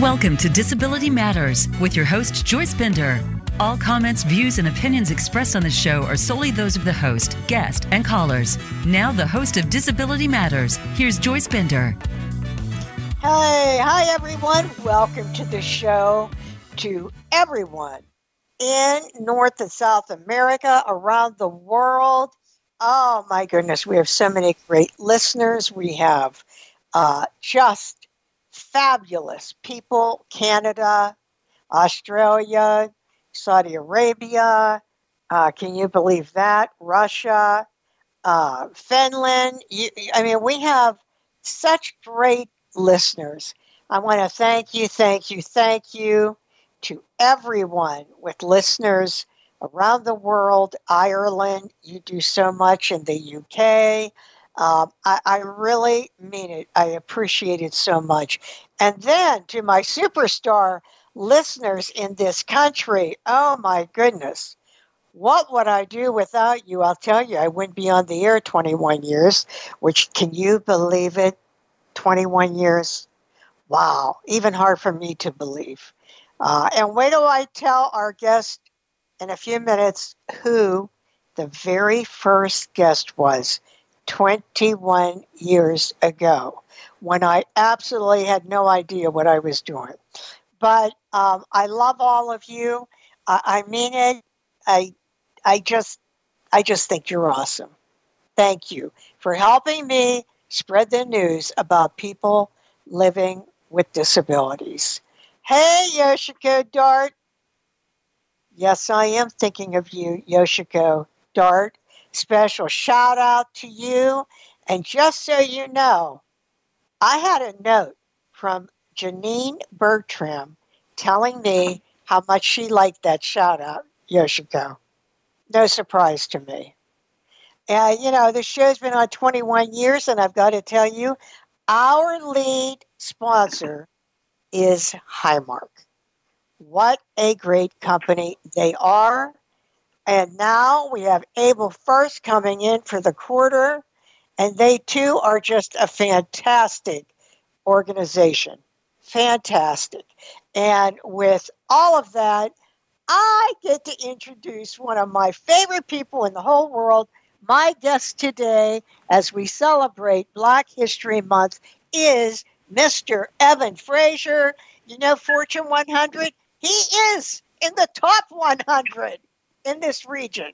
Welcome to Disability Matters with your host, Joyce Bender. All comments, views, and opinions expressed on the show are solely those of the host, guest, and callers. Now, the host of Disability Matters, here's Joyce Bender. Hey, hi everyone. Welcome to the show to everyone in North and South America, around the world. Oh my goodness, we have so many great listeners. We have uh, just fabulous people Canada, Australia, Saudi Arabia. Uh, can you believe that? Russia, uh, Finland. You, I mean, we have such great listeners. I want to thank you, thank you, thank you to everyone with listeners around the world, Ireland. You do so much in the UK. Um, I, I really mean it. I appreciate it so much. And then to my superstar listeners in this country, oh my goodness, what would I do without you? I'll tell you, I went beyond the air 21 years, which can you believe it? 21 years. Wow, even hard for me to believe. Uh, and wait till I tell our guest in a few minutes who the very first guest was 21 years ago when I absolutely had no idea what I was doing. But um, I love all of you. I, I mean it. I, I just, I just think you're awesome. Thank you for helping me spread the news about people living with disabilities. Hey, Yoshiko Dart. Yes, I am thinking of you, Yoshiko Dart. Special shout out to you. And just so you know, I had a note from Janine Bertram telling me how much she liked that shout out ago. No surprise to me. And, you know, the show's been on 21 years, and I've got to tell you, our lead sponsor is Highmark. What a great company they are. And now we have Able First coming in for the quarter, and they too are just a fantastic organization. Fantastic. And with all of that, I get to introduce one of my favorite people in the whole world. My guest today, as we celebrate Black History Month, is Mr. Evan Frazier. You know, Fortune 100? He is in the top 100 in this region.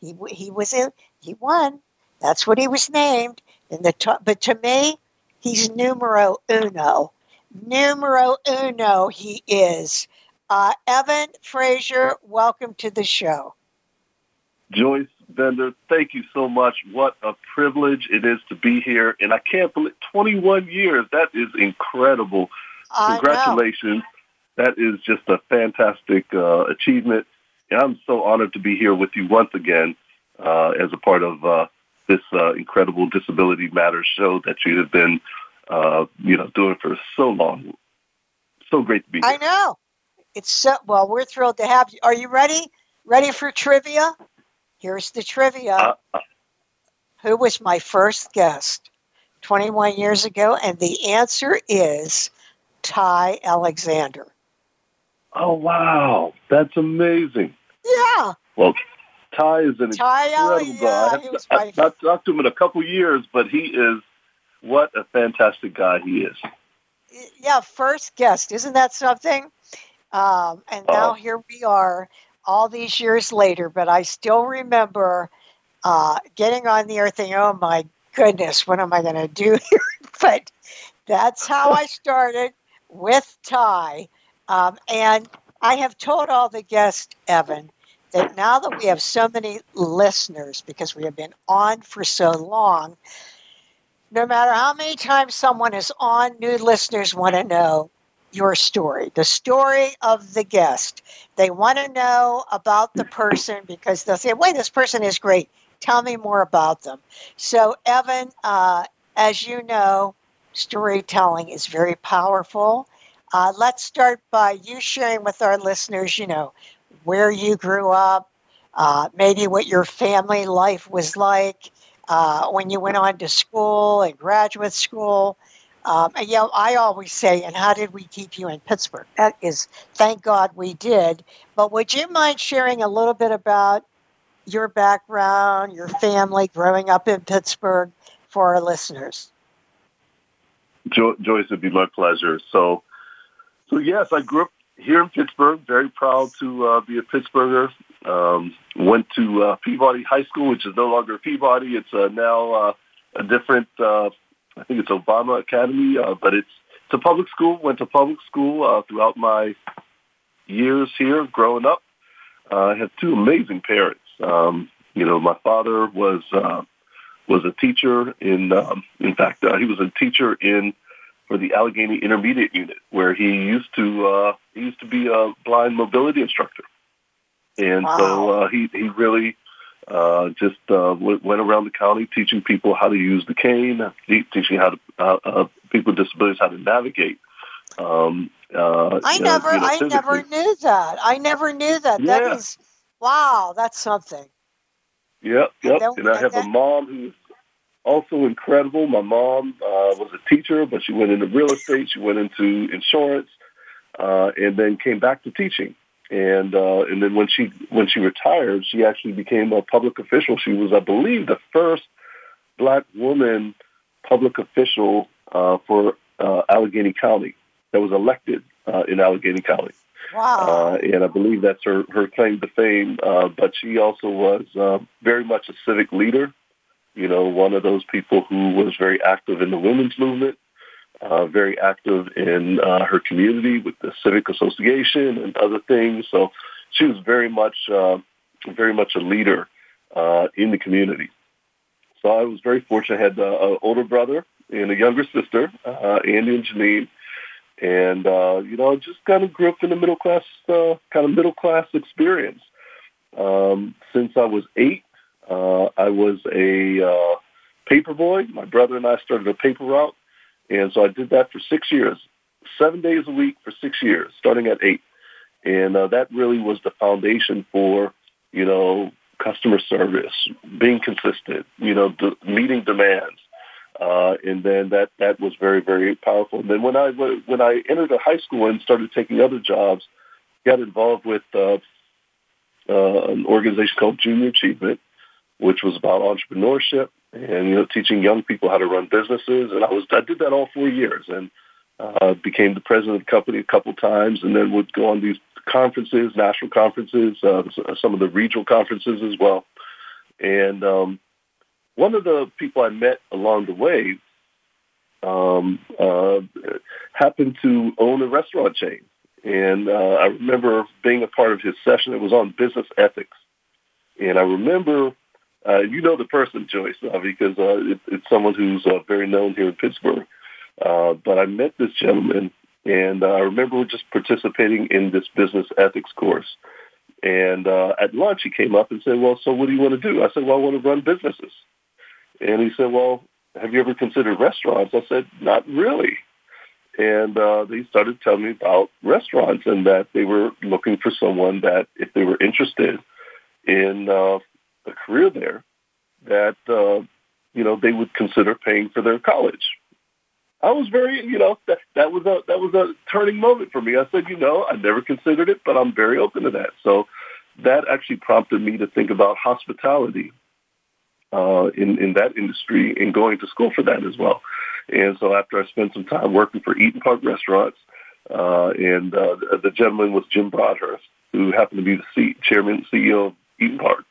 He he was in he won. That's what he was named in the top. But to me, he's numero uno. Numero uno. He is. Uh, Evan Frazier, welcome to the show. Joyce Bender, thank you so much. What a privilege it is to be here. And I can't believe 21 years. That is incredible. Congratulations. That is just a fantastic uh, achievement. And I'm so honored to be here with you once again uh, as a part of uh, this uh, incredible Disability Matters show that you have been, uh, you know, doing for so long. So great to be here. I know. It's so well. We're thrilled to have you. Are you ready? Ready for trivia? Here's the trivia. Uh, uh. Who was my first guest 21 years ago? And the answer is Ty Alexander. Oh wow, that's amazing! Yeah. Well, Ty is an Ty, incredible yeah, guy. I have not talked to him in a couple years, but he is what a fantastic guy he is. Yeah, first guest. Isn't that something? Um, and now uh, here we are all these years later, but I still remember uh, getting on the earth thinking, oh my goodness, what am I going to do here? but that's how I started with Ty. Um, and I have told all the guests, Evan, that now that we have so many listeners because we have been on for so long, no matter how many times someone is on, new listeners want to know your story, the story of the guest. They want to know about the person because they'll say, wait, this person is great. Tell me more about them. So, Evan, uh, as you know, storytelling is very powerful. Uh, let's start by you sharing with our listeners, you know, where you grew up, uh, maybe what your family life was like uh, when you went on to school and graduate school. Um, and, you know, I always say, and how did we keep you in Pittsburgh? That is, thank God we did. But would you mind sharing a little bit about your background, your family growing up in Pittsburgh for our listeners? Jo- Joyce, it'd be my pleasure. So, so yes, I grew up here in Pittsburgh. Very proud to uh, be a Pittsburgher. Um, went to uh, Peabody High School, which is no longer Peabody. It's uh, now uh, a different. Uh, I think it's Obama Academy, uh, but it's it's a public school. Went to public school uh, throughout my years here, growing up. Uh, I had two amazing parents. Um, you know, my father was uh, was a teacher in. Um, in fact, uh, he was a teacher in for the Allegheny Intermediate Unit, where he used to uh, he used to be a blind mobility instructor, and wow. so uh, he he really uh, just uh, went, went around the county teaching people how to use the cane, teaching how to uh, uh, people with disabilities how to navigate. Um, uh, I never, you know, I never knew that. I never knew that. Yeah. That is, wow, that's something. Yep, yep. And, and I have that, a mom who's also incredible. My mom uh, was a teacher, but she went into real estate. She went into insurance, uh, and then came back to teaching. And uh, and then when she when she retired, she actually became a public official. She was, I believe, the first black woman public official uh, for uh, Allegheny County that was elected uh, in Allegheny County. Wow. Uh, and I believe that's her, her claim to fame. Uh, but she also was uh, very much a civic leader you know, one of those people who was very active in the women's movement, uh, very active in uh, her community with the civic association and other things. So she was very much, uh, very much a leader uh, in the community. So I was very fortunate. I had uh, an older brother and a younger sister, uh, Andy and Janine. And, you know, just kind of grew up in a middle class, kind of middle class experience. Um, since I was eight, uh, I was a uh, paper boy. My brother and I started a paper route, and so I did that for six years, seven days a week for six years, starting at eight. And uh, that really was the foundation for, you know, customer service, being consistent, you know, the, meeting demands. Uh, and then that, that was very, very powerful. And then when I, when I entered high school and started taking other jobs, got involved with uh, uh, an organization called Junior Achievement, which was about entrepreneurship and you know teaching young people how to run businesses. And I was I did that all four years and uh, became the president of the company a couple times, and then would go on these conferences, national conferences, uh, some of the regional conferences as well. And um, one of the people I met along the way um, uh, happened to own a restaurant chain. And uh, I remember being a part of his session. It was on business ethics. And I remember uh, you know the person, Joyce, uh, because uh, it, it's someone who's uh, very known here in Pittsburgh. Uh, but I met this gentleman, and uh, I remember just participating in this business ethics course. And uh, at lunch, he came up and said, "Well, so what do you want to do?" I said, "Well, I want to run businesses." And he said, "Well, have you ever considered restaurants?" I said, "Not really." And uh, they started telling me about restaurants and that they were looking for someone that, if they were interested in uh, a career there that uh, you know they would consider paying for their college. I was very, you know, that that was a that was a turning moment for me. I said, you know, I never considered it, but I'm very open to that. So that actually prompted me to think about hospitality uh, in in that industry and going to school for that as well. And so after I spent some time working for Eat'n Park Restaurants, uh, and uh, the gentleman was Jim Broadhurst, who happened to be the C- chairman and CEO of Eat'n Park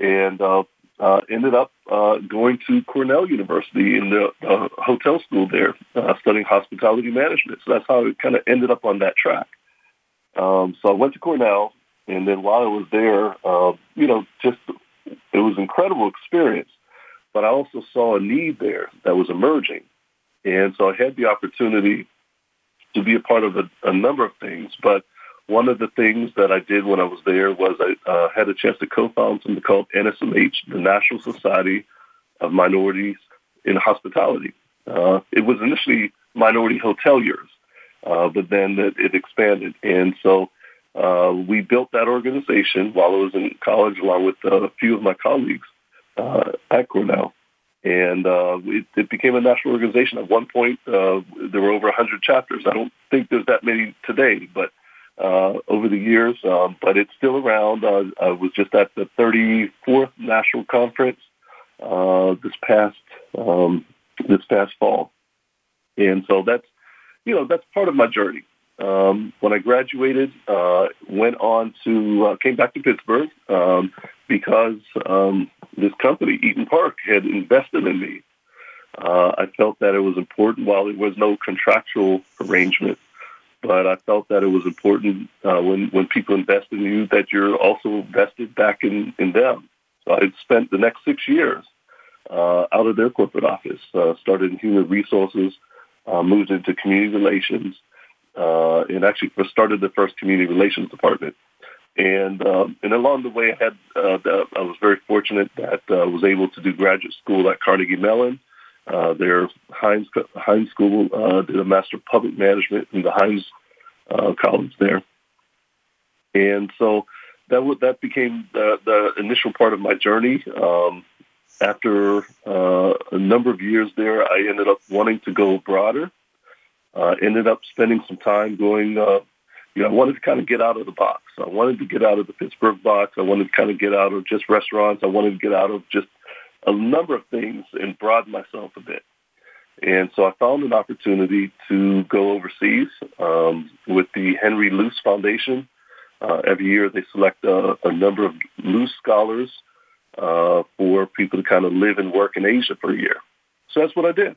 and uh, uh, ended up uh, going to Cornell University in the uh, hotel school there, uh, studying hospitality management. So that's how it kind of ended up on that track. Um, so I went to Cornell, and then while I was there, uh, you know, just it was an incredible experience. But I also saw a need there that was emerging, and so I had the opportunity to be a part of a, a number of things. But one of the things that I did when I was there was I uh, had a chance to co-found something called NSMH, the National Society of Minorities in Hospitality. Uh, it was initially minority hoteliers, uh, but then it, it, expanded. And so uh, we built that organization while I was in college along with a few of my colleagues uh, at Cornell. and uh, it, it, became a national organization. At one point, there were over 100 chapters. I don't think there's that many today, but uh, over the years, um, but it's still around. Uh, I was just at the 34th national conference uh, this past um, this past fall, and so that's you know that's part of my journey. Um, when I graduated, uh, went on to uh, came back to Pittsburgh um, because um, this company, Eat'n Park, had invested in me. Uh, I felt that it was important while there was no contractual arrangement, but I felt that it was important uh, when when people invest in you that you're also invested back in in them. So I spent the next six years uh, out of their corporate office, uh, started in human resources, uh, moved into community relations, uh, and actually started the first community relations department. And um, and along the way, I had uh, I was very fortunate that I was able to do graduate school at Carnegie Mellon. Uh, their Heinz Heinz School uh, did a Master of Public Management in the Heinz uh, College there, and so that w- that became the, the initial part of my journey. Um, after uh, a number of years there, I ended up wanting to go broader. Uh, ended up spending some time going. Uh, you know, I wanted to kind of get out of the box. I wanted to get out of the Pittsburgh box. I wanted to kind of get out of just restaurants. I wanted to get out of just a number of things and broaden myself a bit. And so I found an opportunity to go overseas um, with the Henry Luce Foundation. Uh, every year they select a, a number of Luce scholars uh, for people to kind of live and work in Asia for a year. So that's what I did.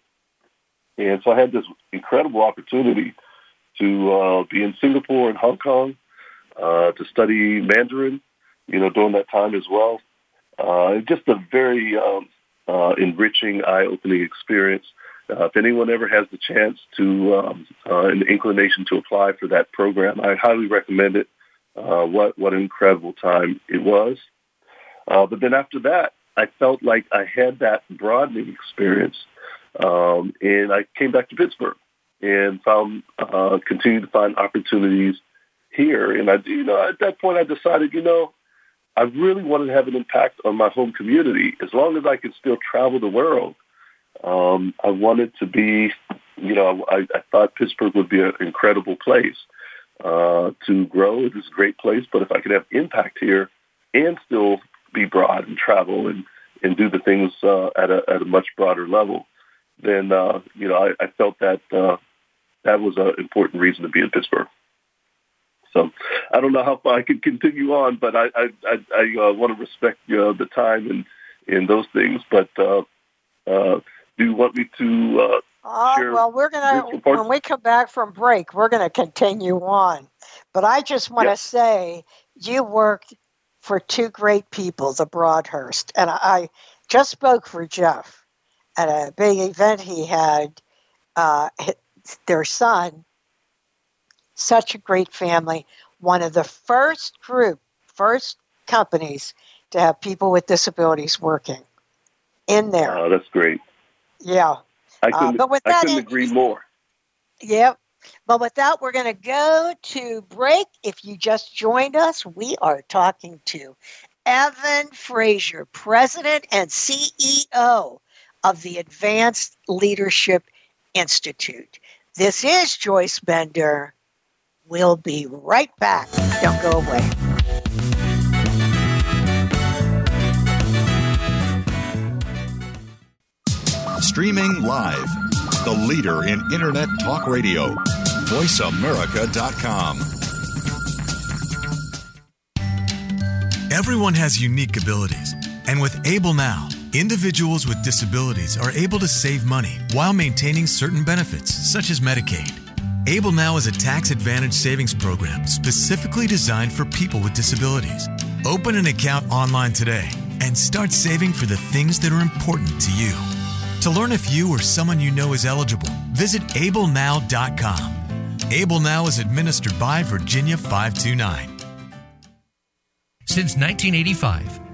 And so I had this incredible opportunity to uh, be in Singapore and Hong Kong uh, to study Mandarin, you know, during that time as well. Uh, just a very um, uh, enriching, eye-opening experience. Uh, if anyone ever has the chance to, um, uh, an inclination to apply for that program, I highly recommend it. Uh, what what an incredible time it was. Uh, but then after that, I felt like I had that broadening experience, um, and I came back to Pittsburgh and found uh, continued to find opportunities here. And I, you know, at that point, I decided, you know, I really wanted to have an impact on my home community. As long as I could still travel the world, um, I wanted to be, you know, I, I thought Pittsburgh would be an incredible place uh, to grow. It is a great place, but if I could have impact here and still be broad and travel and, and do the things uh, at, a, at a much broader level, then, uh, you know, I, I felt that uh, that was an important reason to be in Pittsburgh. So I don't know how far I can continue on, but I I, I, I uh, want to respect uh, the time and and those things. But uh, uh, do you want me to? Uh, uh, well, we're gonna when we come back from break, we're gonna continue on. But I just want to yep. say you worked for two great people, the Broadhurst, and I just spoke for Jeff at a big event he had. Uh, their son, such a great family, one of the first group, first companies to have people with disabilities working in there. Oh, that's great. Yeah. I couldn't, uh, but with that, I couldn't agree more. Yep. But with that, we're going to go to break. If you just joined us, we are talking to Evan Frazier, President and CEO of the Advanced Leadership Institute. This is Joyce Bender. We'll be right back. Don't go away. Streaming live, the leader in Internet Talk Radio, VoiceAmerica.com. Everyone has unique abilities, and with Able Now, individuals with disabilities are able to save money while maintaining certain benefits, such as Medicaid. Able Now is a tax advantage savings program specifically designed for people with disabilities. Open an account online today and start saving for the things that are important to you. To learn if you or someone you know is eligible, visit ablenow.com. Able Now is administered by Virginia 529. Since 1985,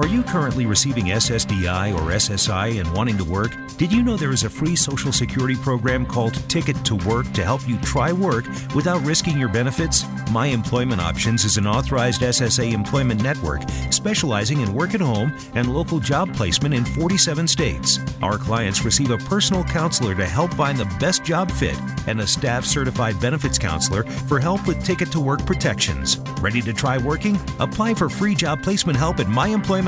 Are you currently receiving SSDI or SSI and wanting to work? Did you know there is a free Social Security program called Ticket to Work to help you try work without risking your benefits? My Employment Options is an authorized SSA employment network specializing in work at home and local job placement in 47 states. Our clients receive a personal counselor to help find the best job fit and a staff certified benefits counselor for help with Ticket to Work protections. Ready to try working? Apply for free job placement help at myemployment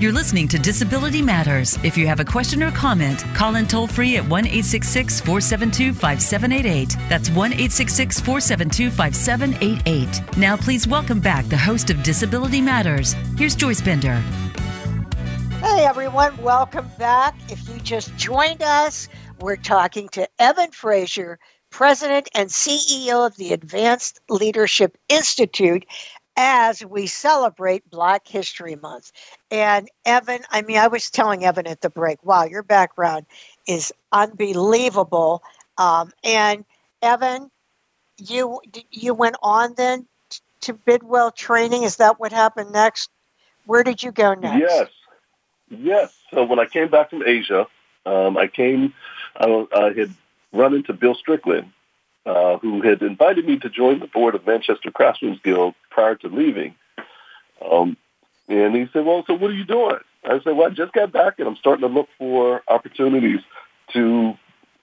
You're listening to Disability Matters. If you have a question or comment, call in toll free at 1 472 5788. That's 1 472 5788. Now, please welcome back the host of Disability Matters. Here's Joyce Bender. Hey, everyone. Welcome back. If you just joined us, we're talking to Evan Frazier, President and CEO of the Advanced Leadership Institute as we celebrate Black History Month. And Evan, I mean, I was telling Evan at the break, wow, your background is unbelievable. Um, and Evan, you you went on then to Bidwell training. Is that what happened next? Where did you go next? Yes, yes. So when I came back from Asia, um, I came. I, I had run into Bill Strickland, uh, who had invited me to join the board of Manchester Craftsmen's Guild prior to leaving. Um, and he said, well, so what are you doing? I said, well, I just got back and I'm starting to look for opportunities to,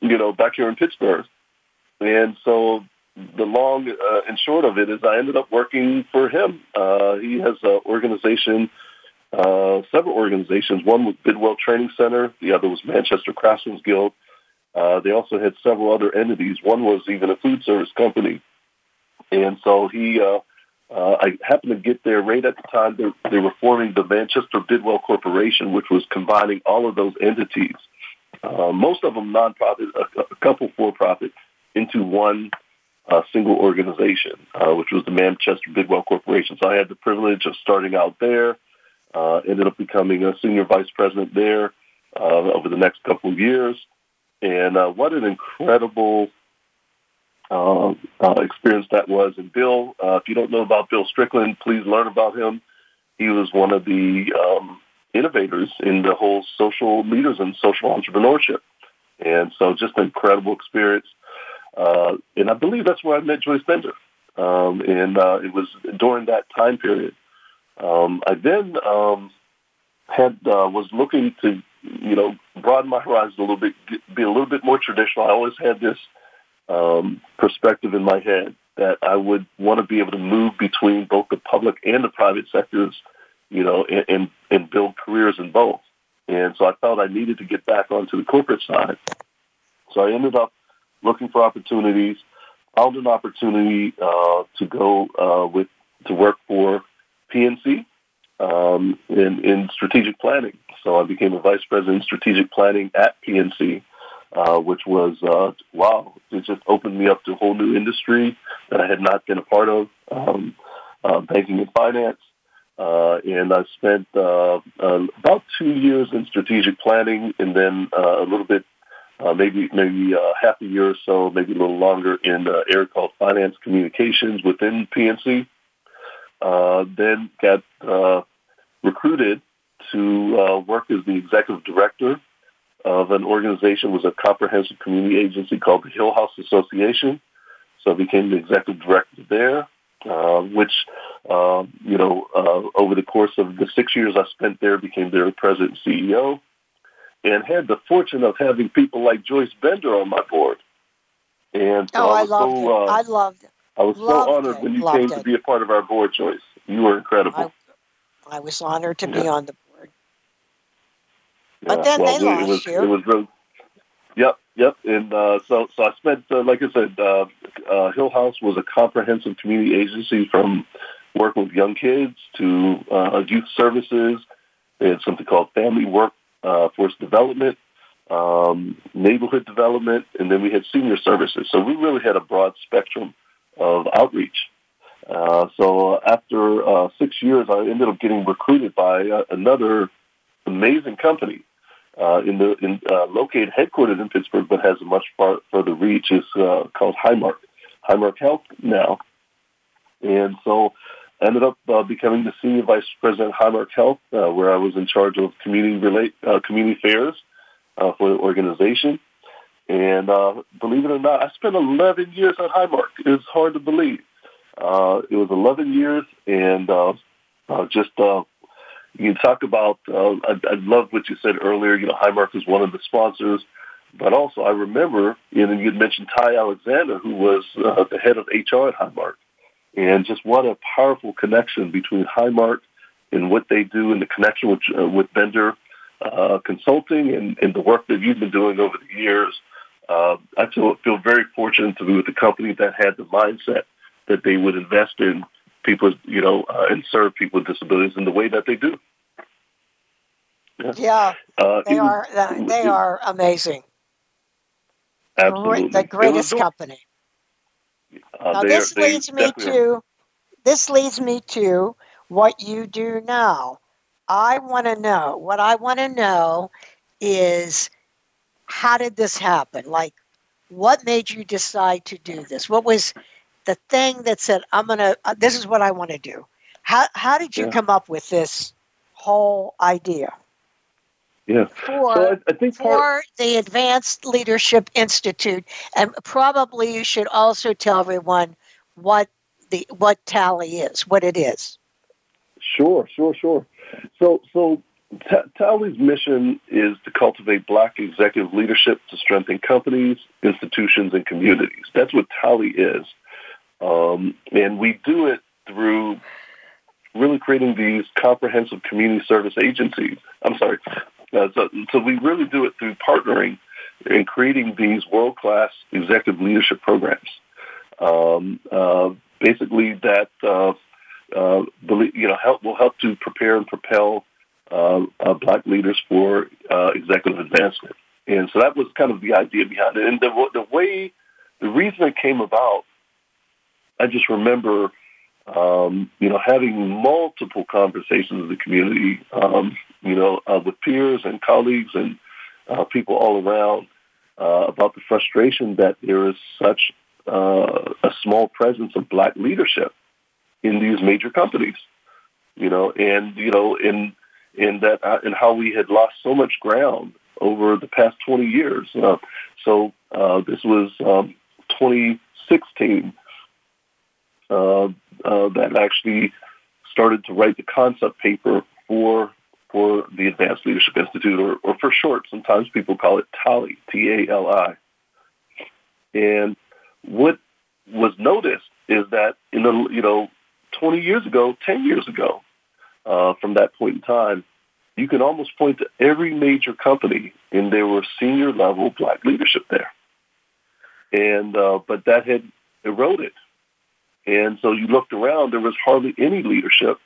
you know, back here in Pittsburgh. And so the long uh, and short of it is I ended up working for him. Uh, he has an organization, uh, several organizations. One was Bidwell Training Center. The other was Manchester Craftsmen's Guild. Uh, they also had several other entities. One was even a food service company. And so he, uh, uh, I happened to get there right at the time they, they were forming the Manchester Bidwell Corporation, which was combining all of those entities, uh, most of them nonprofit, a, a couple for-profit, into one uh, single organization, uh, which was the Manchester Bidwell Corporation. So I had the privilege of starting out there, uh, ended up becoming a senior vice president there uh, over the next couple of years. And uh, what an incredible uh, uh, experience that was. And Bill, uh, if you don't know about Bill Strickland, please learn about him. He was one of the um, innovators in the whole social leaders and social entrepreneurship. And so just an incredible experience. Uh, and I believe that's where I met Joyce Bender. Um, and uh, it was during that time period. Um, I then um, had uh, was looking to you know, broaden my horizons a little bit, be a little bit more traditional. I always had this um, perspective in my head that I would want to be able to move between both the public and the private sectors, you know, and, and, and build careers in both. And so I felt I needed to get back onto the corporate side. So I ended up looking for opportunities, found an opportunity uh, to go uh, with to work for PNC um, in, in strategic planning. So I became a vice president in strategic planning at PNC, uh, which was, uh, wow, it just opened me up to a whole new industry that I had not been a part of, um, uh, banking and finance. Uh, and I spent uh, uh, about two years in strategic planning, and then uh, a little bit, uh, maybe maybe uh, half a year or so, maybe a little longer in uh, area called finance communications within PNC. Uh, then got uh, recruited to uh, work as the executive director of an organization was a comprehensive community agency called the Hill House Association. So I became the executive director there, uh, which, uh, you know, uh, over the course of the six years I spent there, became their president and CEO, and had the fortune of having people like Joyce Bender on my board. And so oh, I, I loved so, it. Uh, I loved it. I was loved so honored it. when you loved came it. to be a part of our board, Joyce. You were incredible. I, I was honored to yeah. be on the But then well, they lost it was, you. It was really, yep, yep. And uh, so, so I spent, uh, like I said, uh, uh, Hill House was a comprehensive community agency from working with young kids to uh, youth services. They had something called family work uh, force development, um, neighborhood development, and then we had senior services. So we really had a broad spectrum of outreach. Uh, so after uh, six years, I ended up getting recruited by uh, another amazing company uh, in the in, uh, located headquartered in Pittsburgh, but has a much far further reach. is uh, called Highmark, Highmark Health now, and so ended up uh, becoming the senior vice president of Highmark Health, uh, where I was in charge of community relate uh, community affairs uh, for the organization. And uh, believe it or not, I spent 11 years at Highmark. It's hard to believe. Uh, it was 11 years, and uh, uh, just uh, you talk about. Uh, I, I love what you said earlier. You know, Highmark is one of the sponsors, but also I remember, you know, you mentioned Ty Alexander, who was uh, the head of HR at Highmark, and just what a powerful connection between Highmark and what they do, and the connection with uh, with Bender uh, Consulting, and, and the work that you've been doing over the years. Uh, I feel, feel very fortunate to be with a company that had the mindset that they would invest in people, you know, uh, and serve people with disabilities in the way that they do. Yeah, yeah uh, they are. Was, they it, are amazing. Absolutely, the greatest company. Uh, now this are, leads me to this leads me to what you do now. I want to know. What I want to know is how did this happen? Like, what made you decide to do this? What was the thing that said, I'm going to, uh, this is what I want to do? How, how did you yeah. come up with this whole idea? Yeah. For, so I, I think for part, the Advanced Leadership Institute, and probably you should also tell everyone what the what TALI is, what it is. Sure, sure, sure. So, so T- TALI's mission is to cultivate black executive leadership to strengthen companies, institutions, and communities. That's what TALI is. Um, and we do it through really creating these comprehensive community service agencies. I'm sorry. Uh, so, so we really do it through partnering and creating these world-class executive leadership programs. Um, uh, basically, that uh, uh, you know help will help to prepare and propel uh, uh, black leaders for uh, executive advancement. And so that was kind of the idea behind it. And the, the way, the reason it came about, I just remember, um, you know, having multiple conversations with the community, um, you know, uh, with peers and colleagues and uh, people all around uh, about the frustration that there is such uh, a small presence of black leadership in these major companies, you know, and you know, in in that uh, in how we had lost so much ground over the past 20 years. Uh, so this was um, 2016 uh, uh, that actually started to write the concept paper for for the Advanced Leadership Institute, or, or for short, sometimes people call it TALI, T-A-L-I. And what was noticed is that in the you know 20 years ago, 10 years ago, uh, from that point in time, you can almost point to every major company and there were senior level black leadership there. And, uh, but that had eroded. And so you looked around, there was hardly any leadership.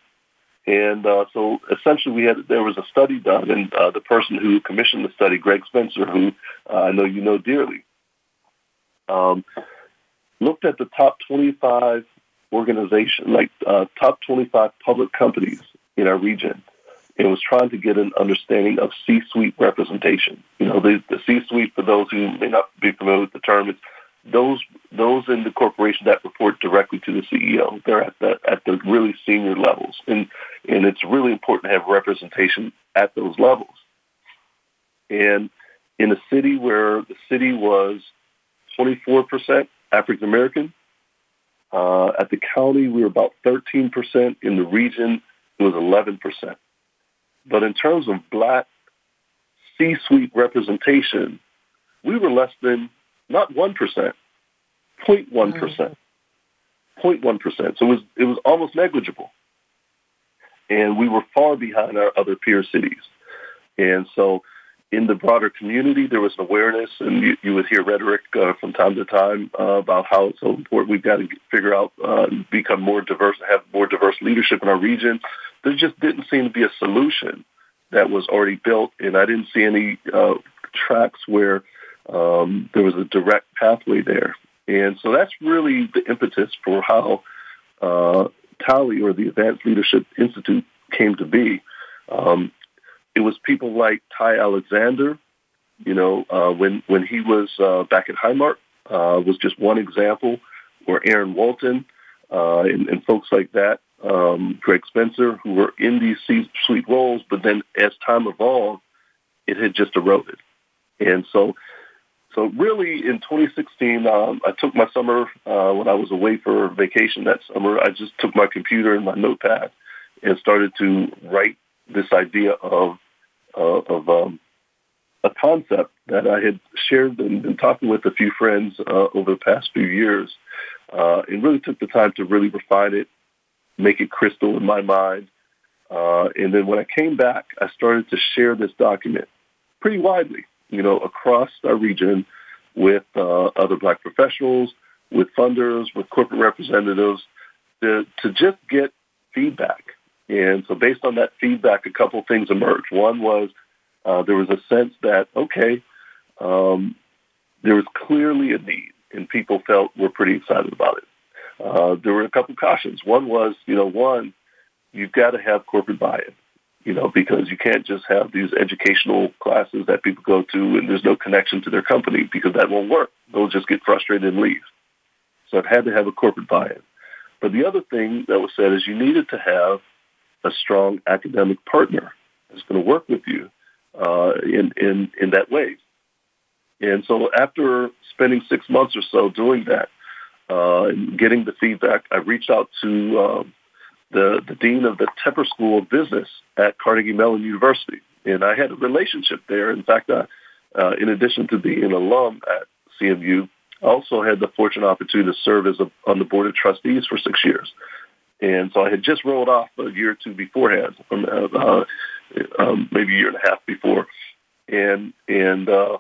And uh, so essentially we had, there was a study done and uh, the person who commissioned the study, Greg Spencer, who uh, I know you know dearly, um, looked at the top 25 organization, like uh, top 25 public companies in our region, and was trying to get an understanding of C-suite representation. You know, the, the C-suite, for those who may not be familiar with the term, is those those in the corporation that report directly to the CEO. They're at the at the really senior levels, and and it's really important to have representation at those levels. And in a city where the city was 24% African American, uh, at the county, we were about 13%. In the region, it was 11%. But in terms of black C-suite representation, we were less than not 1%, 0.1%. Mm-hmm. 0.1%. So it was, it was almost negligible. And we were far behind our other peer cities. And so in the broader community, there was an awareness, and you, you would hear rhetoric uh, from time to time uh, about how it's so important. We've got to figure out, uh, become more diverse, and have more diverse leadership in our region. There just didn't seem to be a solution that was already built, and I didn't see any uh, tracks where um, there was a direct pathway there. And so that's really the impetus for how uh, TALI or the Advanced Leadership Institute came to be. Um, it was people like Ty Alexander, you know, uh, when when he was uh, back at Highmark, uh, was just one example, or Aaron Walton uh, and, and folks like that, um, Greg Spencer, who were in these C-suite roles, but then as time evolved, it had just eroded, and so. So really, in 2016, um, I took my summer uh, when I was away for vacation that summer. I just took my computer and my notepad and started to write this idea of uh, of um, a concept that I had shared and been talking with a few friends uh, over the past few years, uh, and really took the time to really refine it, make it crystal in my mind. Uh, and then when I came back, I started to share this document pretty widely, you know, across our region with uh, other black professionals, with funders, with corporate representatives, to, to just get feedback and so based on that feedback, a couple things emerged. One was uh, there was a sense that, okay, um, there was clearly a need, and people felt were pretty excited about it. Uh, there were a couple cautions. One was, you know, one, you've got to have corporate buy-in, you know, because you can't just have these educational classes that people go to and there's no connection to their company because that won't work. They'll just get frustrated and leave. So it had to have a corporate buy-in. But the other thing that was said is you needed to have a strong academic partner that's going to work with you uh, in, in, in that way. And so after spending six months or so doing that uh, and getting the feedback, I reached out to um, the, the dean of the Tepper School of Business at Carnegie Mellon University. And I had a relationship there. In fact, uh, uh, in addition to being an alum at CMU, I also had the fortunate opportunity to serve as a, on the board of trustees for six years. And so I had just rolled off a year or two beforehand, from, uh, uh, um, maybe a year and a half before, and and uh,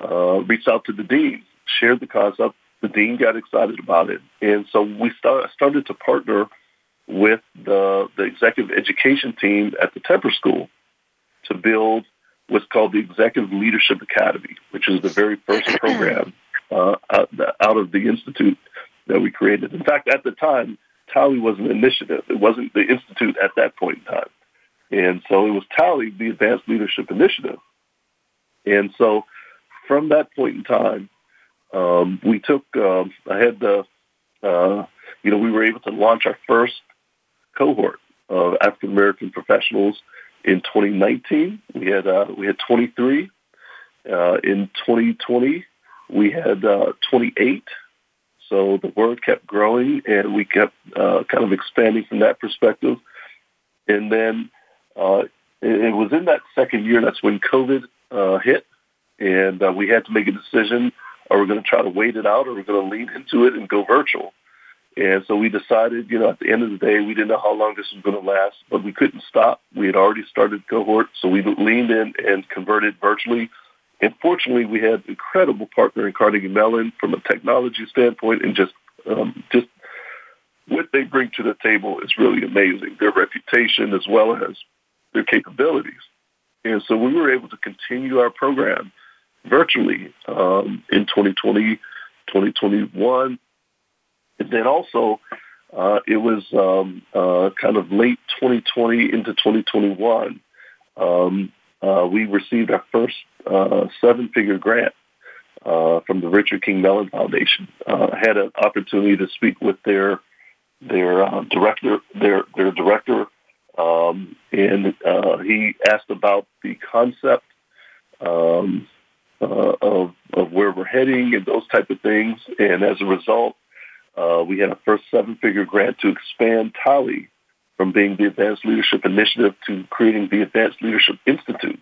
uh, reached out to the dean, shared the concept. The dean got excited about it, and so we start, started to partner with the the executive education team at the Tepper School to build what's called the Executive Leadership Academy, which is the very first program uh, out of the institute that we created. In fact, at the time, TALI was an initiative. It wasn't the institute at that point in time. And so it was TALI, the Advanced Leadership Initiative. And so from that point in time, um, we took, uh, I had the, uh, you know, we were able to launch our first cohort of African American professionals in 2019. We had, uh, we had 23. Uh, in 2020, we had uh, 28. So the word kept growing, and we kept uh, kind of expanding from that perspective. And then uh, it, it, was in that second year that's when COVID uh, hit, and we had to make a decision: are we going to try to wait it out, or are we going to lean into it and go virtual? And so we decided, you know, at the end of the day, we didn't know how long this was going to last, but we couldn't stop. We had already started cohort, so we leaned in and converted virtually and fortunately, we had incredible partner in Carnegie Mellon from a technology standpoint, and just um, just what they bring to the table is really amazing. Their reputation as well as their capabilities, and so we were able to continue our program virtually um, in 2020, 2021, and then also uh, it was um, uh, kind of late 2020 into 2021. Um, uh, we received our first uh, seven-figure grant uh, from the Richard King Mellon Foundation. Uh, I had an opportunity to speak with their their director, their their director, um, and uh, he asked about the concept um, of of where we're heading and those type of things. And as a result, we had a first seven-figure grant to expand TALI from being the Advanced Leadership Initiative to creating the Advanced Leadership Institute.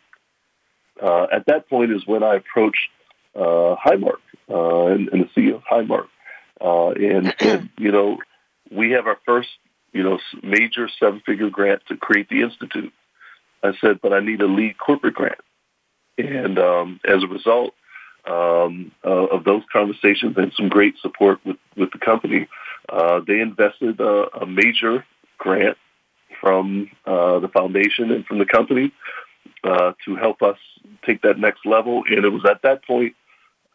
Uh, at that point is when I approached uh, Highmark uh, and, and, the CEO of Highmark. Uh, and, and, you know, we have our first, you know, major seven-figure grant to create the Institute. I said, but I need a lead corporate grant. And um, as a result um, uh, of those conversations and some great support with, with the company, uh, they invested a, a, major grant from uh, the foundation and from the company uh, to help us take that next level. And it was at that point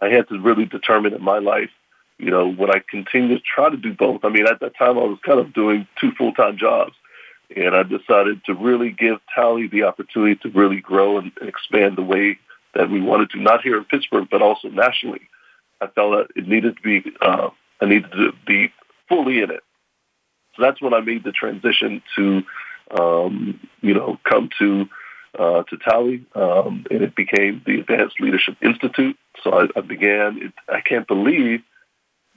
I had to really determine in my life, you know, would I continue to try to do both? I mean, at that time I was kind of doing two full-time jobs. And I decided to really give TALI the opportunity to really grow and expand the way that we wanted to, not here in Pittsburgh, but also nationally. I felt that it needed to be, uh, I needed to be fully in it. So that's when I made the transition to, um, you know, come to uh, to TALI, um, and it became the Advanced Leadership Institute. So I, I began. It, I can't believe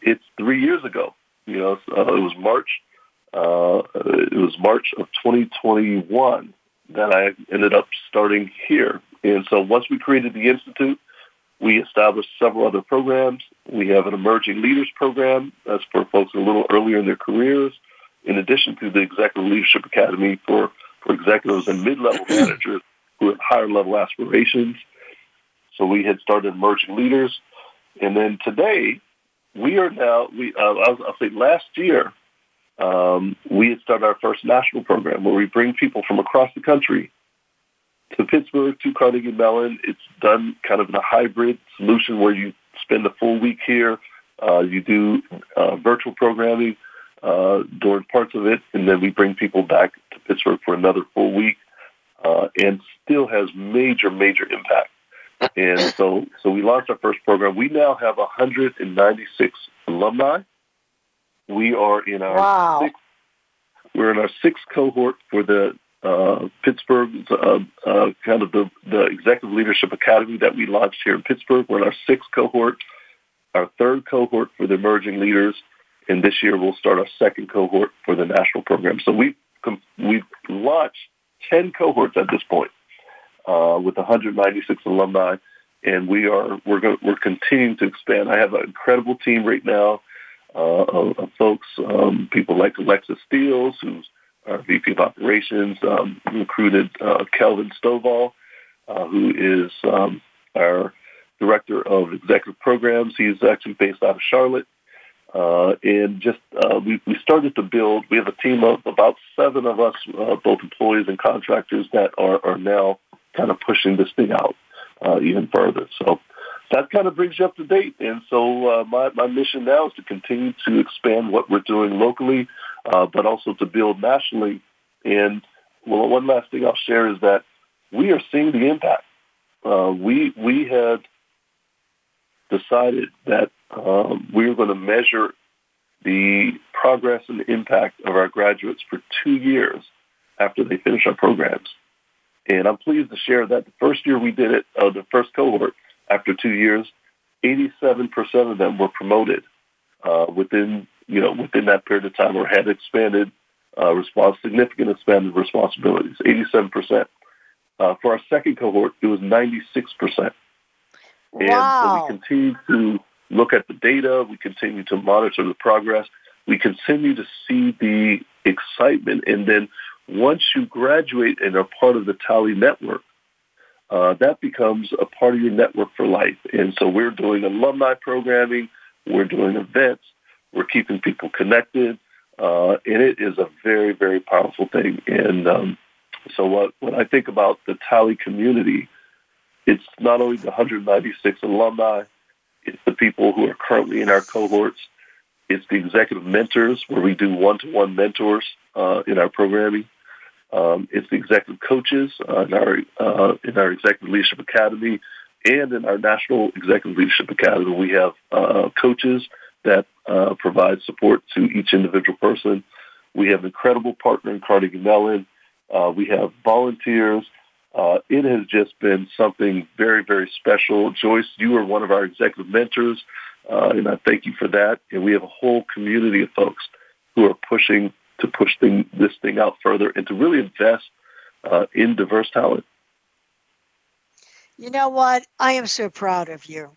it's three years ago. You know, uh, it was March. Uh, it was March of 2021 that I ended up starting here. And so once we created the institute, we established several other programs. We have an emerging leaders program that's for folks a little earlier in their careers, in addition to the Executive Leadership Academy for, for executives and mid-level managers who have higher level aspirations. So we had started emerging leaders. And then today, we are now, we, uh, I'll, I'll say last year, um, we had started our first national program where we bring people from across the country to Pittsburgh, to Carnegie Mellon. It's done kind of in a hybrid solution where you spend a full week here. Uh, you do uh, virtual programming uh, during parts of it, and then we bring people back to Pittsburgh for another full week, uh, and still has major, major impact. And so, so we launched our first program. We now have 196 alumni. We are in our wow. sixth, we're in our sixth cohort for the uh, Pittsburgh, uh, uh, kind of the, the Executive Leadership Academy that we launched here in Pittsburgh. We're in our sixth cohort, our third cohort for the emerging leaders, and this year we'll start our second cohort for the national program. So we've we've launched ten cohorts at this point uh, with 196 alumni, and we are we're go, we're continuing to expand. I have an incredible team right now uh, of, of folks, um, people like Alexis Steels, who's our VP of Operations, um, recruited uh, Kelvin Stovall, uh, who is um, our Director of Executive Programs. He's actually based out of Charlotte. Uh, and just uh, we, we started to build. We have a team of about seven of us, uh, both employees and contractors, that are, are now kind of pushing this thing out uh, even further. So that kind of brings you up to date. And so uh, my, my mission now is to continue to expand what we're doing locally, uh, but also to build nationally. And well, one last thing I'll share is that we are seeing the impact. Uh, we we had decided that um, we were going to measure the progress and the impact of our graduates for two years after they finish our programs. And I'm pleased to share that the first year we did it, uh, the first cohort, after two years, 87% of them were promoted uh, within, you know, within that period of time or had expanded uh, response, significant expanded responsibilities, 87%. Uh, for our second cohort, it was 96%. And wow. so we continue to look at the data. We continue to monitor the progress. We continue to see the excitement. And then once you graduate and are part of the TALI network, uh, that becomes a part of your network for life. And so we're doing alumni programming, we're doing events, we're keeping people connected, uh, and it is a very, very powerful thing. And um, so what, when I think about the TALI community, it's not only the 196 alumni, it's the people who are currently in our cohorts, it's the executive mentors where we do one-to-one mentors uh, in our programming. Um, it's the executive coaches uh, in our uh, in our executive leadership academy and in our national executive leadership academy. We have uh, coaches that uh, provide support to each individual person. We have an incredible partner in Carnegie Mellon. Uh, we have volunteers. Uh, it has just been something very, very special. Joyce, you are one of our executive mentors, and I thank you for that. And we have a whole community of folks who are pushing to push thing, this thing out further and to really invest uh, in diverse talent. You know what? I am so proud of you.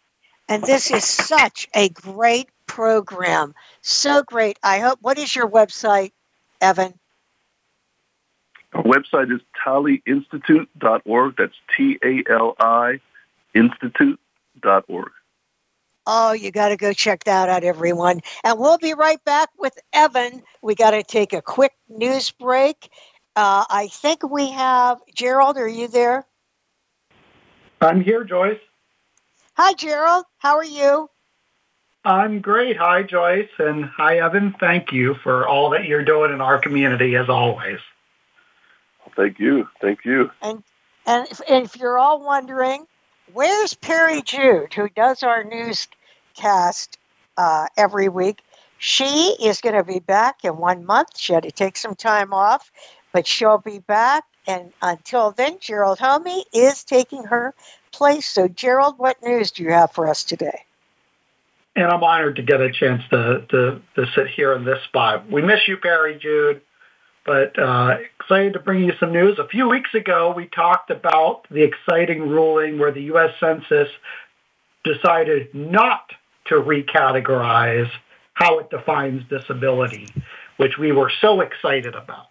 And this is such a great program. So great. I hope, what is your website, Evan? Our website is taliinstitute.org. That's T A L I Institute.org. Oh, you got to go check that out, everyone. And we'll be right back with Evan. We got to take a quick news break. Uh, I think we have Gerald. Are you there? I'm here, Joyce. Hi, Gerald. How are you? I'm great. Hi, Joyce. And hi, Evan. Thank you for all that you're doing in our community, as always. Thank you. Thank you. And, and if, and if you're all wondering, where's Perry Jude, who does our newscast uh, every week? She is going to be back in one month. She had to take some time off, but she'll be back. And until then, Gerald Homey is taking her place. So, Gerald, what news do you have for us today? And I'm honored to get a chance to, to, to sit here in this spot. We miss you, Perry Jude, but uh, excited to bring you some news. A few weeks ago, we talked about the exciting ruling where the U.S. Census decided not to recategorize how it defines disability, which we were so excited about.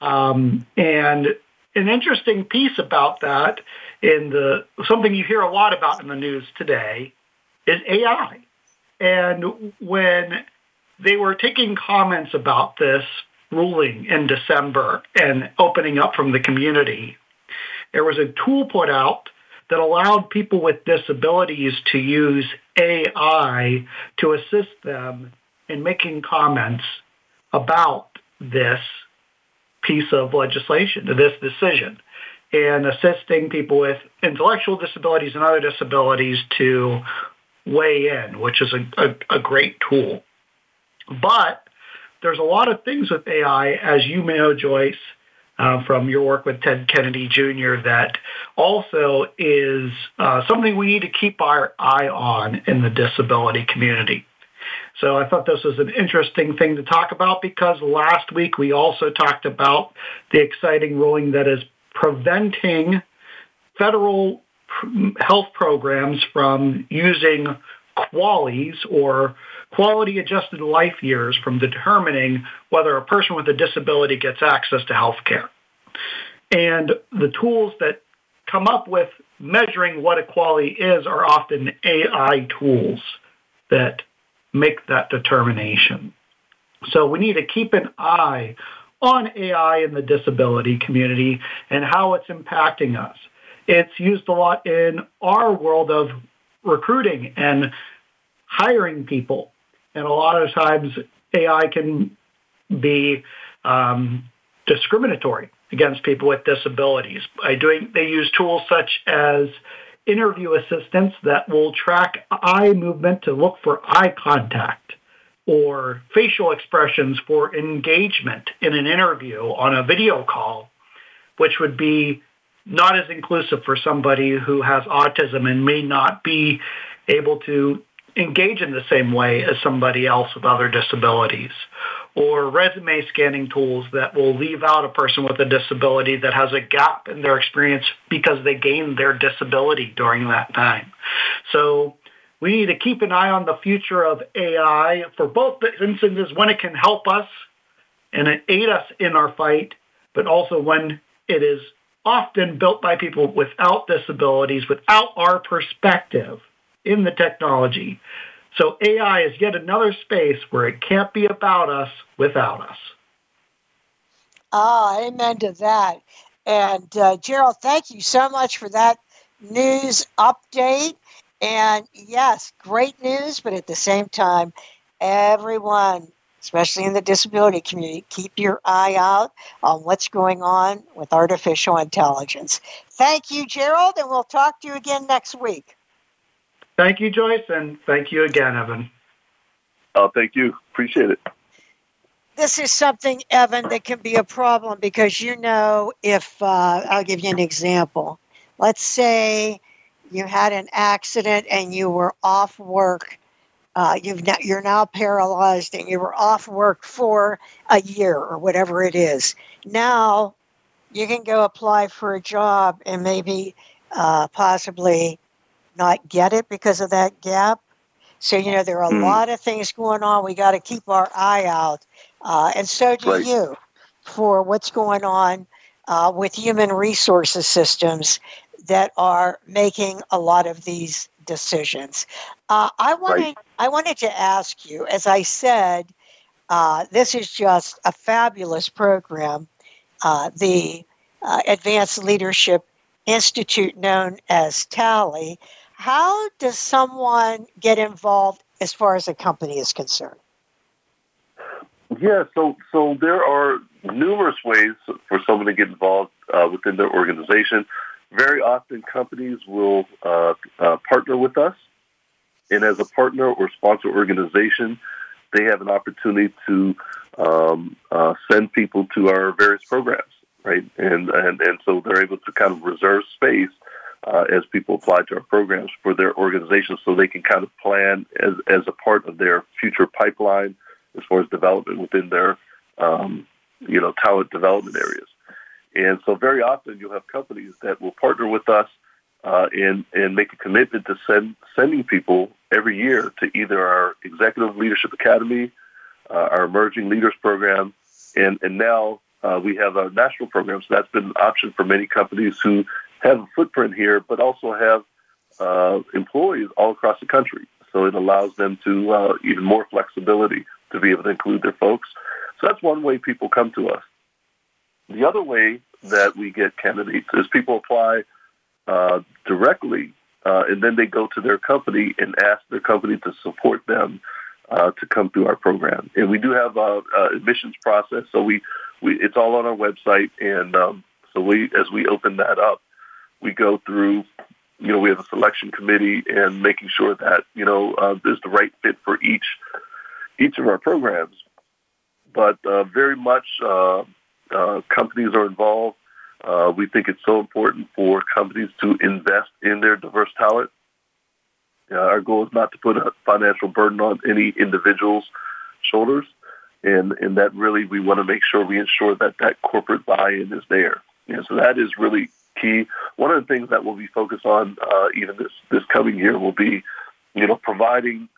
Um, and an interesting piece about that in the something you hear a lot about in the news today is AI. And when they were taking comments about this ruling in December and opening up from the community, there was a tool put out that allowed people with disabilities to use AI to assist them in making comments about this piece of legislation, this decision, and assisting people with intellectual disabilities and other disabilities to weigh in, which is a, a, a great tool. But there's a lot of things with AI, as you may know, Joyce, uh, from your work with Ted Kennedy Jr., that also is uh, something we need to keep our eye on in the disability community. So I thought this was an interesting thing to talk about because last week we also talked about the exciting ruling that is preventing federal health programs from using QALYs or quality adjusted life years from determining whether a person with a disability gets access to health care. And the tools that come up with measuring what equality is are often AI tools that make that determination. So we need to keep an eye on AI in the disability community and how it's impacting us. It's used a lot in our world of recruiting and hiring people. And a lot of times AI can be um, discriminatory against people with disabilities. By doing, they use tools such as interview assistants that will track eye movement to look for eye contact or facial expressions for engagement in an interview on a video call, which would be not as inclusive for somebody who has autism and may not be able to engage in the same way as somebody else with other disabilities. Or resume scanning tools that will leave out a person with a disability that has a gap in their experience because they gained their disability during that time. So we need to keep an eye on the future of AI for both instances when it can help us and aid us in our fight, but also when it is often built by people without disabilities, without our perspective in the technology. So AI is yet another space where it can't be about us without us. Ah, amen to that. And uh, Gerald, thank you so much for that news update. And yes, great news, but at the same time, everyone especially in the disability community, keep your eye out on what's going on with artificial intelligence. Thank you, Gerald, and we'll talk to you again next week. Thank you, Joyce, and thank you again, Evan. Oh, thank you. Appreciate it. This is something, Evan, that can be a problem because you know, if uh, I'll give you an example. Let's say you had an accident and you were off work uh, you've now, you're now paralyzed and you were off work for a year or whatever it is. Now you can go apply for a job and maybe uh, possibly not get it because of that gap. So, you know, there are a mm. lot of things going on. We got to keep our eye out. Uh, and so do right. you for what's going on uh, with human resources systems that are making a lot of these decisions. Uh, I wanted right. I wanted to ask you, as I said, uh, this is just a fabulous program. Uh, the uh, Advanced Leadership Institute, known as TALI. How does someone get involved as far as a company is concerned? Yeah, so so there are numerous ways for someone to get involved uh, within their organization. Very often, companies will uh, uh, partner with us, and as a partner or sponsor organization, they have an opportunity to um, uh, send people to our various programs, right? And and and so they're able to kind of reserve space uh, as people apply to our programs for their organizations, so they can kind of plan as as a part of their future pipeline as far as development within their um, you know talent development areas. And so very often you'll have companies that will partner with us uh, and and make a commitment to send sending people every year to either our Executive Leadership Academy, uh, our Emerging Leaders Program, and and now uh, we have a national program. So that's been an option for many companies who have a footprint here, but also have uh, employees all across the country. So it allows them to uh, even more flexibility to be able to include their folks. So that's one way people come to us. The other way that we get candidates is people apply uh, directly, uh, and then they go to their company and ask their company to support them uh, to come through our program. And we do have a, admissions process, so we, we it's all on our website. And um, so we, as we open that up, we go through. You know, we have a selection committee and making sure that you know uh, there's the right fit for each each of our programs. But uh, very much uh, uh, companies are involved. Uh, we think it's so important for companies to invest in their diverse talent. Uh, our goal is not to put a financial burden on any individual's shoulders, and and that really we want to make sure we ensure that that corporate buy-in is there. And so that is really key. One of the things that we'll be focused on uh, even this this coming year will be, you know, providing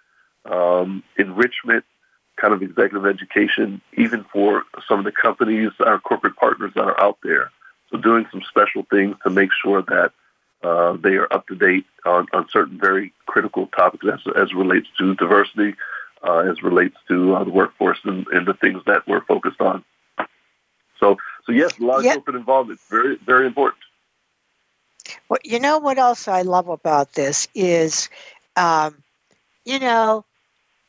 um, enrichment kind of executive education, even for some of the companies, our corporate partners that are out there. So doing some special things to make sure that uh, they are up to date on, on certain very critical topics as, as relates to diversity, uh, as relates to uh, the workforce and, and, the things that we're focused on. So, so yes, a lot of yep. corporate involvement, very, very important. Well, you know what else I love about this is, um, you know,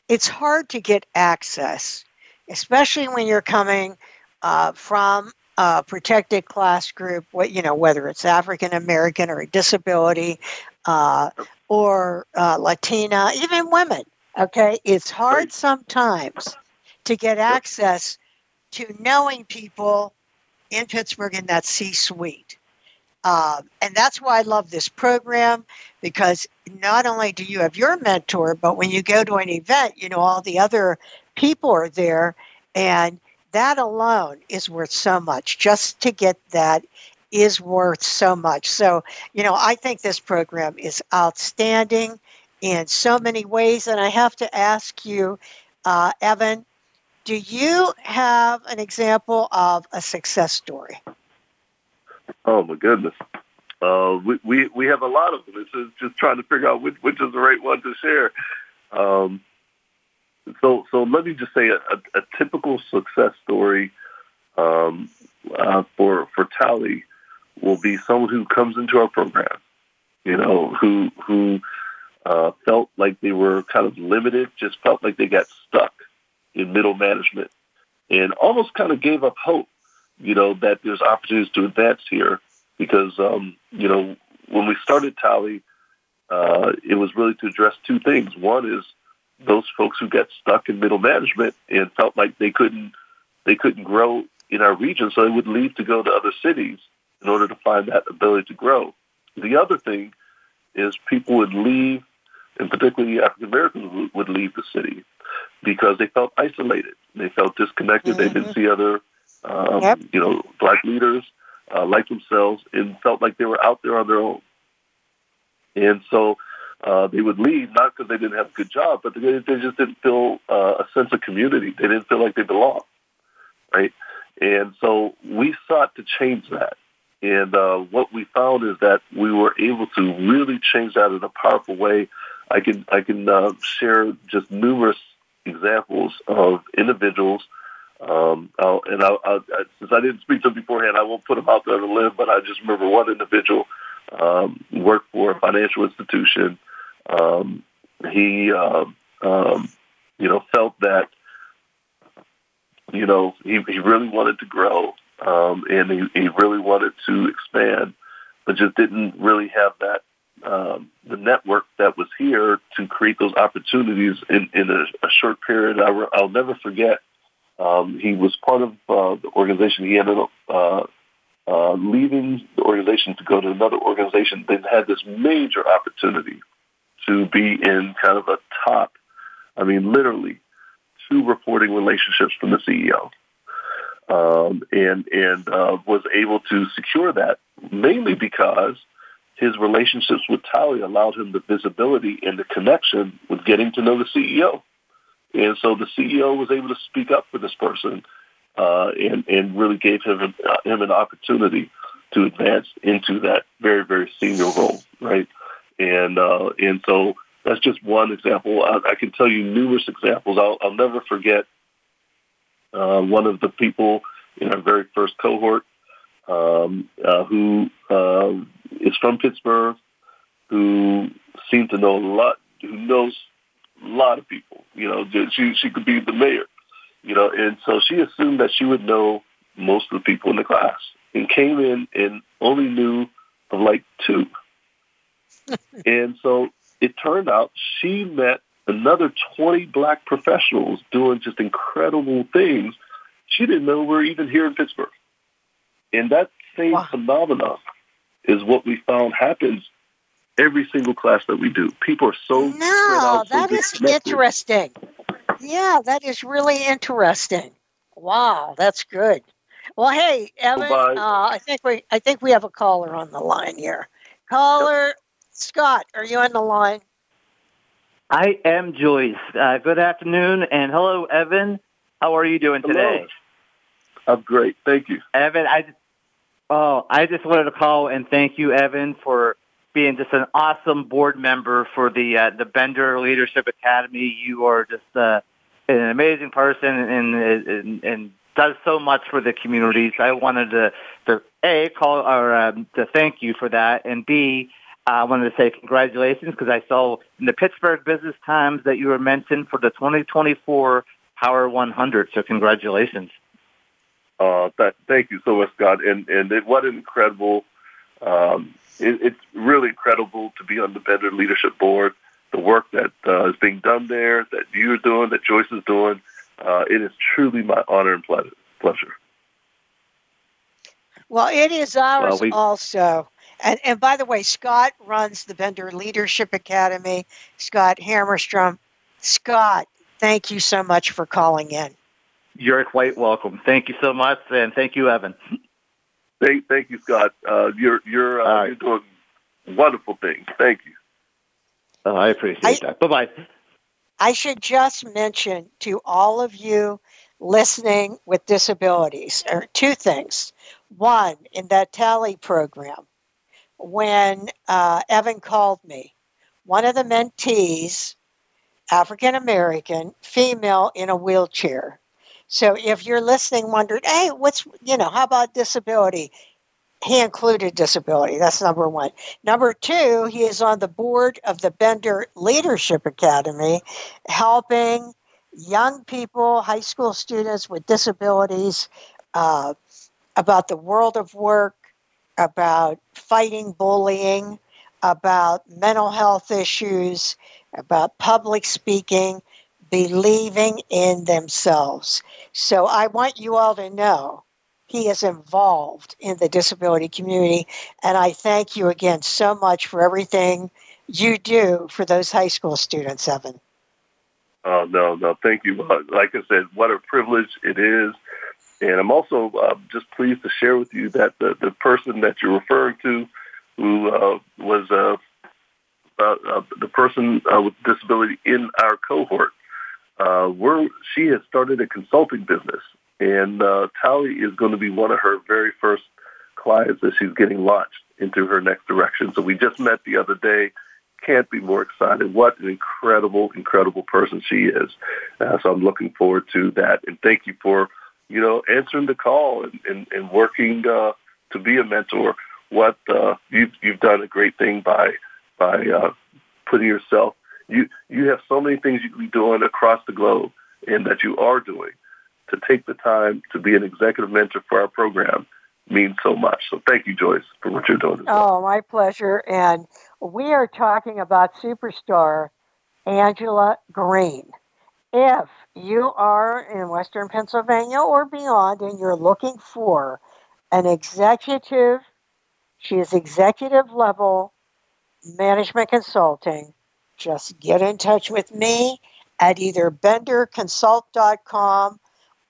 it's hard to get access, especially when you're coming uh, from a protected class group, what you know, whether it's African American or a disability, uh, or uh, Latina, even women. Okay, it's hard sometimes to get access to knowing people in Pittsburgh in that C-suite. Um, and that's why I love this program because not only do you have your mentor, but when you go to an event, you know, all the other people are there. And that alone is worth so much. Just to get that is worth so much. So, you know, I think this program is outstanding in so many ways. And I have to ask you, uh, Evan, do you have an example of a success story? Oh my goodness. Uh, we, we we have a lot of them. It's just, just trying to figure out which which is the right one to share. Um, so so let me just say a, a, a typical success story um, uh, for for TALI will be someone who comes into our program, you know, who who uh, felt like they were kind of limited, just felt like they got stuck in middle management, and almost kind of gave up hope you know, that there's opportunities to advance here because, um, you know, when we started TALI, uh, it was really to address two things. One is those folks who got stuck in middle management and felt like they couldn't they couldn't grow in our region, so they would leave to go to other cities in order to find that ability to grow. The other thing is people would leave, and particularly African Americans would leave the city because they felt isolated. They felt disconnected. Mm-hmm. They didn't mm-hmm. see other um, yep. you know, black leaders uh, like themselves and felt like they were out there on their own. And so uh, they would leave, not because they didn't have a good job, but they, they just didn't feel uh, a sense of community. They didn't feel like they belonged, right? And so we sought to change that. And uh, what we found is that we were able to really change that in a powerful way. I can I can uh, share just numerous examples of individuals. Um, I'll, and I'll, I'll, since I didn't speak to them beforehand, I won't put them out there the limb. But I just remember one individual um, worked for a financial institution. Um, he, uh, um, you know, felt that you know he, he really wanted to grow um, and he, he really wanted to expand, but just didn't really have that um, the network that was here to create those opportunities in, in a, a short period. I, will never forget. Um, he was part of uh, the organization. He ended up uh, uh, leaving the organization to go to another organization. Then had this major opportunity to be in kind of a top. I mean, literally, two reporting relationships from the CEO um, and and uh, was able to secure that mainly because his relationships with TALI allowed him the visibility and the connection with getting to know the CEO, and so the CEO was able to speak up for this person uh, and and really gave him uh, him an opportunity to advance into that very very senior role, right? And uh, and so that's just one example. I, I can tell you numerous examples. I'll, I'll never forget uh, one of the people in our very first cohort um, uh, who uh, is from Pittsburgh, who seemed to know a lot, who knows a lot of people. You know, she she could be the mayor. You know, and so she assumed that she would know most of the people in the class, and came in and only knew of like two. and so it turned out she met another 20 black professionals doing just incredible things. She didn't know we are even here in Pittsburgh. And that same wow. phenomenon is what we found happens every single class that we do. People are so no, that is interesting. Yeah, that is really interesting. Wow, that's good. Well, hey, Evan, uh, I think we I think we have a caller on the line here. Caller yep. Scott, are you on the line? I am Joyce. Uh, good afternoon, and hello, Evan. How are you doing hello. today? I'm great, thank you, Evan. I oh, I just wanted to call and thank you, Evan, for being just an awesome board member for the uh, the Bender Leadership Academy. You are just uh, an amazing person and, and and does so much for the communities. I wanted to to a call or um, to thank you for that, and b I wanted to say congratulations because I saw in the Pittsburgh Business Times that you were mentioned for the 2024 Power 100. So congratulations. Uh, that, thank you so much, Scott. And and it, what an incredible. Um, it, it's really incredible to be on the Bender Leadership Board. The work that uh, is being done there, that you're doing, that Joyce is doing, uh, it is truly my honor and pleasure. Well, it is ours well, we, also. And, and by the way, Scott runs the Bender Leadership Academy. Scott Hammerstrom. Scott, thank you so much for calling in. You're quite welcome. Thank you so much, and thank you, Evan. Thank, thank you, Scott. Uh, you're you're uh, you're doing wonderful things. Thank you. Oh, I appreciate I, that. Bye bye. I should just mention to all of you listening with disabilities, or two things. One, in that TALI program, when uh, Evan called me. One of the mentees, African American, female in a wheelchair. So if you're listening, wondered, hey, what's, you know, how about disability? He included disability. That's number one. Number two, he is on the board of the Bender Leadership Academy, helping young people, high school students with disabilities, uh, about the world of work, about fighting bullying, about mental health issues, about public speaking, believing in themselves. So I want you all to know he is involved in the disability community. And I thank you again so much for everything you do for those high school students, Evan. Oh, no, no, thank you. Uh, like I said, what a privilege it is and I'm also uh, just pleased to share with you that the, the person that you're referring to, who uh, was uh, uh, the person uh, with disability in our cohort, uh, we're, she has started a consulting business, and uh, TALI is going to be one of her very first clients as she's getting launched into her next direction. So we just met the other day. Can't be more excited. What an incredible, incredible person she is. Uh, so I'm looking forward to that. And thank you for, you know, answering the call and, and, and working uh, to be a mentor. What uh, you've you've done a great thing by by uh, putting yourself. You you have so many things you can be doing across the globe, and that you are doing. To take the time to be an executive mentor for our program means so much. So thank you, Joyce, for what you're doing. Oh, my pleasure. And we are talking about superstar Angela Green. If you are in Western Pennsylvania or beyond and you're looking for an executive, she is executive level management consulting, just get in touch with me at either benderconsult.com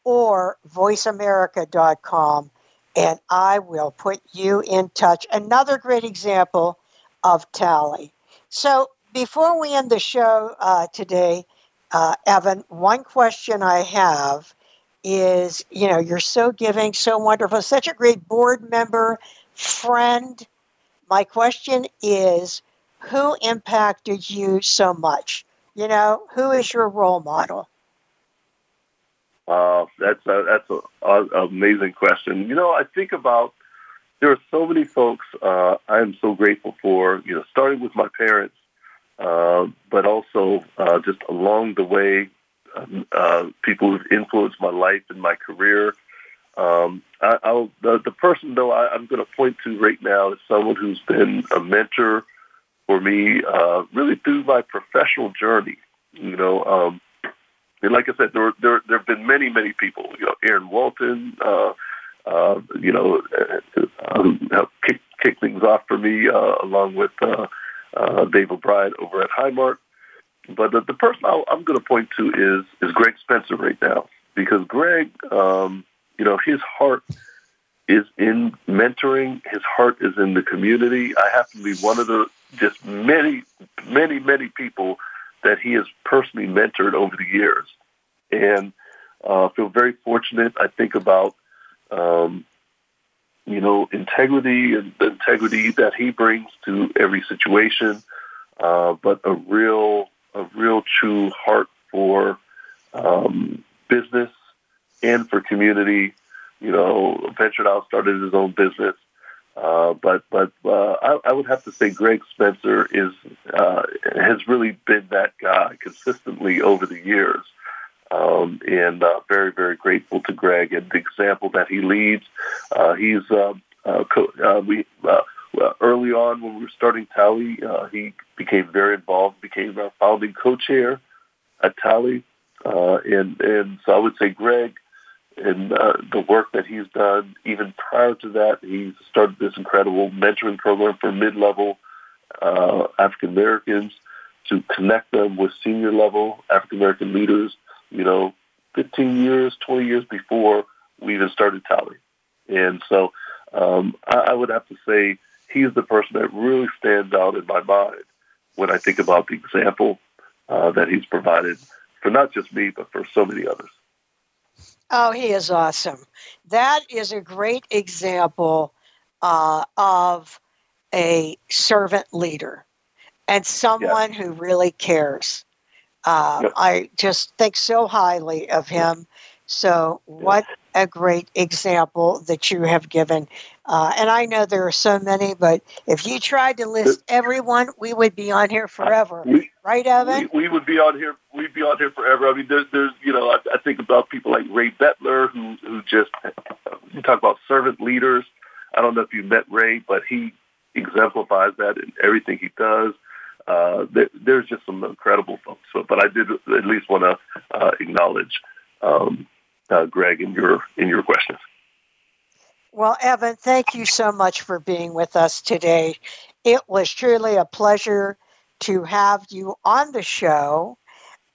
or voiceamerica.com and I will put you in touch. Another great example of TALI. So before we end the show uh, today, uh, Evan, one question I have is you know, you're so giving, so wonderful, such a great board member, friend. My question is who impacted you so much? You know, who is your role model? Uh, that's a, that's an amazing question. You know, I think about there are so many folks uh, I am so grateful for. You know, starting with my parents, uh, but also uh, just along the way, um, uh, people who've influenced my life and my career. Um, I, I'll, the, the person though I, I'm going to point to right now is someone who's been a mentor for me, uh, really through my professional journey. You know, um, and like I said, there there there have been many many people. You know, Aaron Walton. Uh, uh, you know, uh, um, kick, kick things off for me uh, along with uh, uh, Dave O'Brien over at Highmark. But the, the person i am going to point to is is Greg Spencer right now because Greg, um, you know, his heart is in mentoring. His heart is in the community. I happen to be one of the just many, many, many people that he has personally mentored over the years. And uh, feel very fortunate. I think about, um, you know, integrity and the integrity that he brings to every situation, uh, but a real, a real true heart for um, business and for community. You know, ventured out, started his own business, uh, but but uh, I, I, would have to say Greg Spencer is uh, has really been that guy consistently over the years, um, and uh, very very grateful to Greg and the example that he leads. Uh, he's co- we early on when we were starting TALI, he became very involved, became our founding co-chair at TALI, and and so I would say Greg and uh, the work that he's done. Even prior to that, he started this incredible mentoring program for mid-level uh, African Americans to connect them with senior level African American leaders. You know, 15 years, 20 years before we even started TALI. And so um, I, I would have to say he's the person that really stands out in my mind when I think about the example uh, that he's provided for not just me, but for so many others. Oh, he is awesome. That is a great example uh, of a servant leader and someone who really cares. Uh, yep. I just think so highly of him. So, what a great example that you have given. Uh, and I know there are so many, but if you tried to list everyone, we would be on here forever, we, right, Evan? We, we, would be on here. We'd be on here forever. I mean, there's, there's, you know, I, I think about people like Ray Bettler, who, who just you talk about servant leaders. I don't know if you met Ray, but he exemplifies that in everything he does. Uh, there, there's just some incredible folks. So, but I did at least want to uh, acknowledge um, uh, Greg in your in your questions. Well, Evan, thank you so much for being with us today. It was truly a pleasure to have you on the show.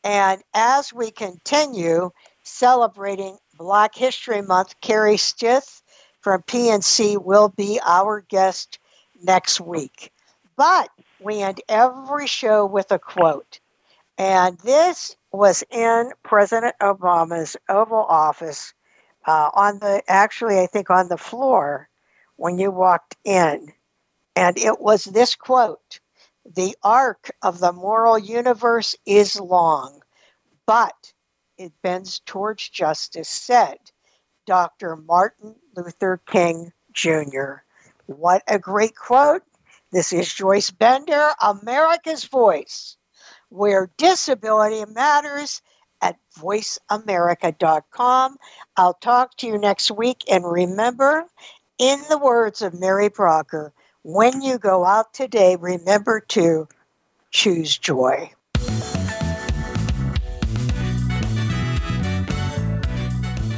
And as we continue celebrating Black History Month, Carrie Stith from PNC will be our guest next week. But we end every show with a quote. And this was in President Obama's Oval Office uh, on the actually I think on the floor when you walked in. And it was this quote The arc of the moral universe is long, but it bends towards justice, said Dr. Martin Luther King Jr. What a great quote. This is Joyce Bender, America's Voice, where disability matters at voiceamerica.com. I'll talk to you next week. And remember, in the words of Mary Brocker, when you go out today, remember to choose joy.